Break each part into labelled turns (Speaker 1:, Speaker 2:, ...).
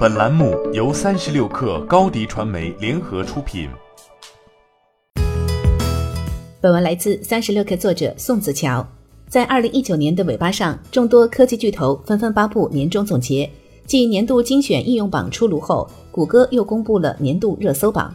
Speaker 1: 本栏目由三十六氪高低传媒联合出品。
Speaker 2: 本文来自三十六氪作者宋子乔。在二零一九年的尾巴上，众多科技巨头纷纷发布年终总结。继年度精选应用榜出炉后，谷歌又公布了年度热搜榜。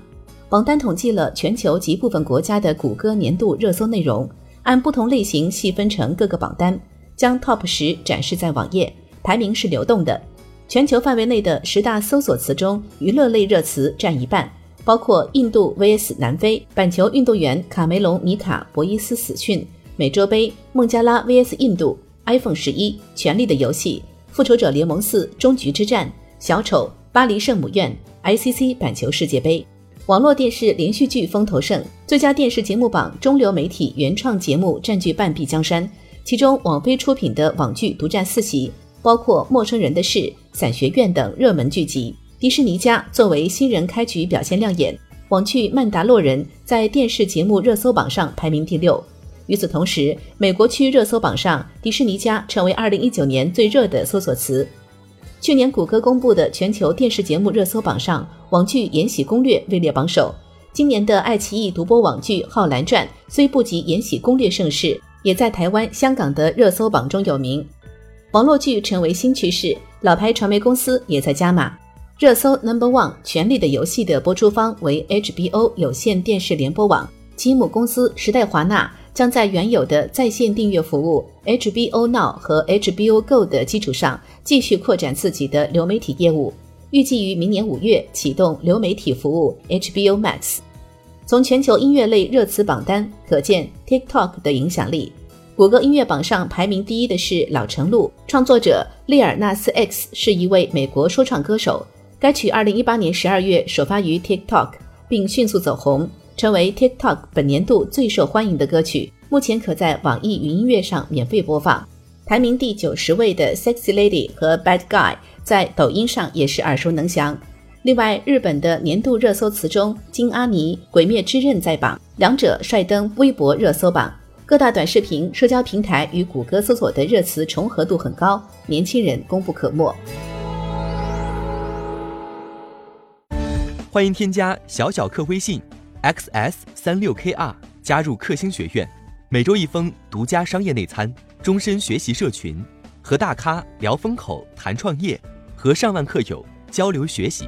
Speaker 2: 榜单统计了全球及部分国家的谷歌年度热搜内容，按不同类型细分成各个榜单，将 TOP 十展示在网页，排名是流动的。全球范围内的十大搜索词中，娱乐类热词占一半，包括印度 vs 南非、板球运动员卡梅隆米卡博伊斯死讯、美洲杯孟加拉 vs 印度、iPhone 十一、权力的游戏、复仇者联盟四终局之战、小丑、巴黎圣母院、ICC 板球世界杯。网络电视连续剧风头盛，最佳电视节目榜中流媒体原创节目占据半壁江山，其中网飞出品的网剧独占四席。包括《陌生人的事》《伞学院》等热门剧集。迪士尼家作为新人开局表现亮眼，网剧《曼达洛人》在电视节目热搜榜上排名第六。与此同时，美国区热搜榜上，迪士尼家成为2019年最热的搜索词。去年谷歌公布的全球电视节目热搜榜上，网剧《延禧攻略》位列榜首。今年的爱奇艺独播网剧《浩然传》虽不及《延禧攻略》盛世，也在台湾、香港的热搜榜中有名。网络剧成为新趋势，老牌传媒公司也在加码。热搜 Number One《权力的游戏》的播出方为 HBO 有线电视联播网，其母公司时代华纳将在原有的在线订阅服务 HBO Now 和 HBO Go 的基础上，继续扩展自己的流媒体业务，预计于明年五月启动流媒体服务 HBO Max。从全球音乐类热词榜单可见 TikTok 的影响力。谷歌音乐榜上排名第一的是《老城路》，创作者利尔纳斯 X 是一位美国说唱歌手。该曲2018年12月首发于 TikTok，并迅速走红，成为 TikTok 本年度最受欢迎的歌曲。目前可在网易云音乐上免费播放。排名第九十位的《Sexy Lady》和《Bad Guy》在抖音上也是耳熟能详。另外，日本的年度热搜词中，金阿尼《鬼灭之刃》在榜，两者率登微博热搜榜。各大短视频社交平台与谷歌搜索的热词重合度很高，年轻人功不可没。
Speaker 3: 欢迎添加小小客微信 xs 三六 kr 加入克星学院，每周一封独家商业内参，终身学习社群，和大咖聊风口、谈创业，和上万客友交流学习。